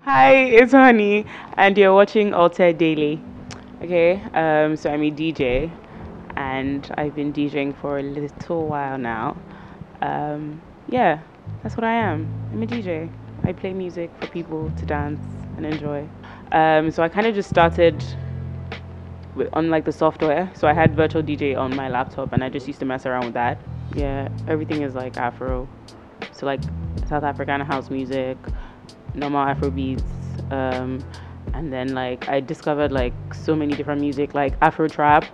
Hi, it's Honey, and you're watching Alter Daily. Okay, um, so I'm a DJ, and I've been DJing for a little while now. Um, yeah, that's what I am. I'm a DJ. I play music for people to dance and enjoy. Um, so I kind of just started with, on like the software. So I had Virtual DJ on my laptop, and I just used to mess around with that. Yeah, everything is like Afro. So like South African house music, normal Afro beats, um, and then like I discovered like so many different music, like Afro trap.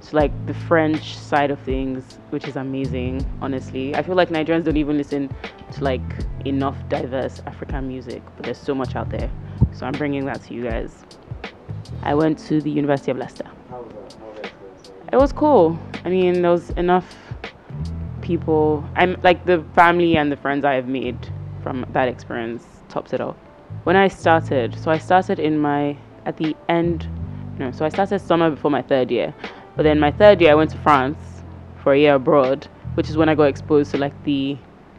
So like the French side of things, which is amazing. Honestly, I feel like Nigerians don't even listen to like enough diverse African music, but there's so much out there. So I'm bringing that to you guys. I went to the University of Leicester. It was cool. I mean, there was enough people. I'm like the family and the friends I have made from that experience tops it off. When I started, so I started in my at the end. No, so I started summer before my third year, but then my third year I went to France for a year abroad, which is when I got exposed to like the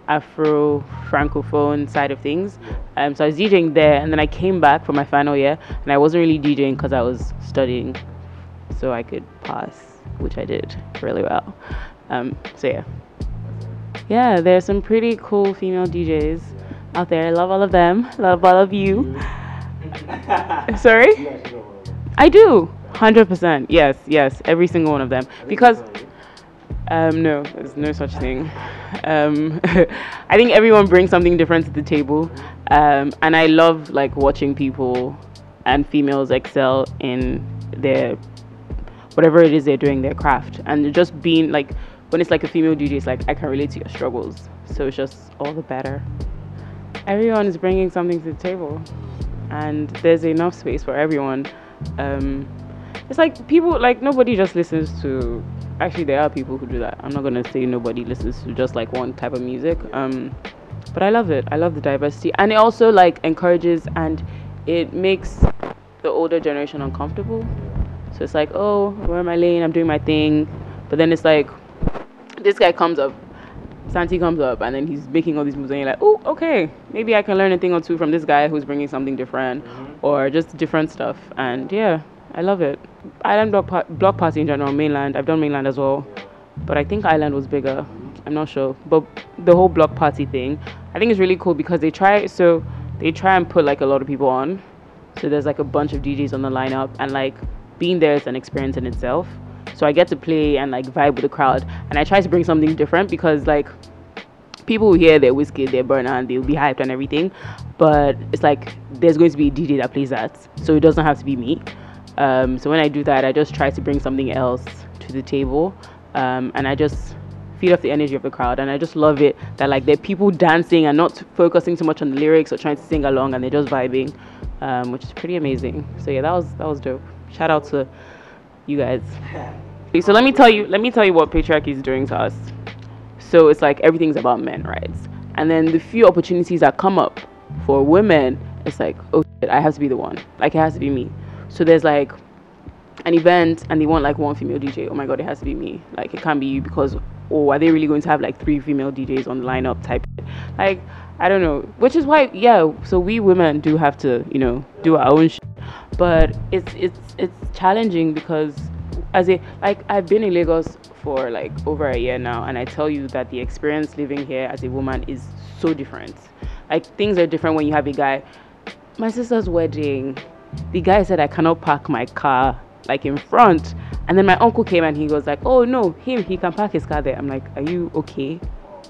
Afro francophone side of things. Um, so I was DJing there, and then I came back for my final year, and I wasn't really DJing because I was studying, so I could pass, which I did really well. Um, so yeah, yeah, there's some pretty cool female DJs out there. I love all of them. Love all of you. Sorry, I do. Hundred percent. Yes, yes, every single one of them. Because um, no, there's no such thing. Um, I think everyone brings something different to the table, um, and I love like watching people and females excel in their whatever it is they're doing, their craft, and just being like when it's like a female DJ, it's like I can relate to your struggles, so it's just all the better. Everyone is bringing something to the table, and there's enough space for everyone. Um, it's like people like nobody just listens to actually there are people who do that. I'm not going to say nobody listens to just like one type of music um but i love it. I love the diversity and it also like encourages and it makes the older generation uncomfortable. So it's like oh where am i lane i'm doing my thing. But then it's like this guy comes up santi comes up and then he's making all these moves and you're like oh okay maybe i can learn a thing or two from this guy who's bringing something different or just different stuff. And yeah I love it. Island block, par- block party in general, mainland. I've done mainland as well, but I think island was bigger. I'm not sure, but the whole block party thing, I think is really cool because they try. So they try and put like a lot of people on. So there's like a bunch of DJs on the lineup, and like being there is an experience in itself. So I get to play and like vibe with the crowd, and I try to bring something different because like people will hear their whiskey, their burner, and they'll be hyped and everything. But it's like there's going to be a DJ that plays that, so it doesn't have to be me. Um, so when I do that, I just try to bring something else to the table, um, and I just feed off the energy of the crowd. And I just love it that like there are people dancing and not focusing too much on the lyrics or trying to sing along, and they're just vibing, um, which is pretty amazing. So yeah, that was that was dope. Shout out to you guys. So let me tell you, let me tell you what patriarchy is doing to us. So it's like everything's about men, right? And then the few opportunities that come up for women, it's like, oh shit, I have to be the one. Like it has to be me. So there's like an event and they want like one female DJ. Oh my god, it has to be me. Like it can't be you because oh, are they really going to have like three female DJs on the lineup type? Like I don't know. Which is why yeah. So we women do have to you know do our own. Shit. But it's it's it's challenging because as a like I've been in Lagos for like over a year now, and I tell you that the experience living here as a woman is so different. Like things are different when you have a guy. My sister's wedding the guy said I cannot park my car like in front. And then my uncle came and he was like, Oh no, him, he can park his car there. I'm like, Are you okay?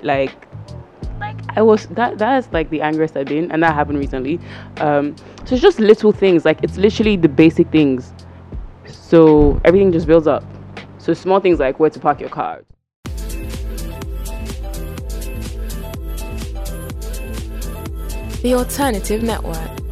Like like I was that that's like the angriest I've been and that happened recently. Um so it's just little things, like it's literally the basic things. So everything just builds up. So small things like where to park your car. The Alternative Network.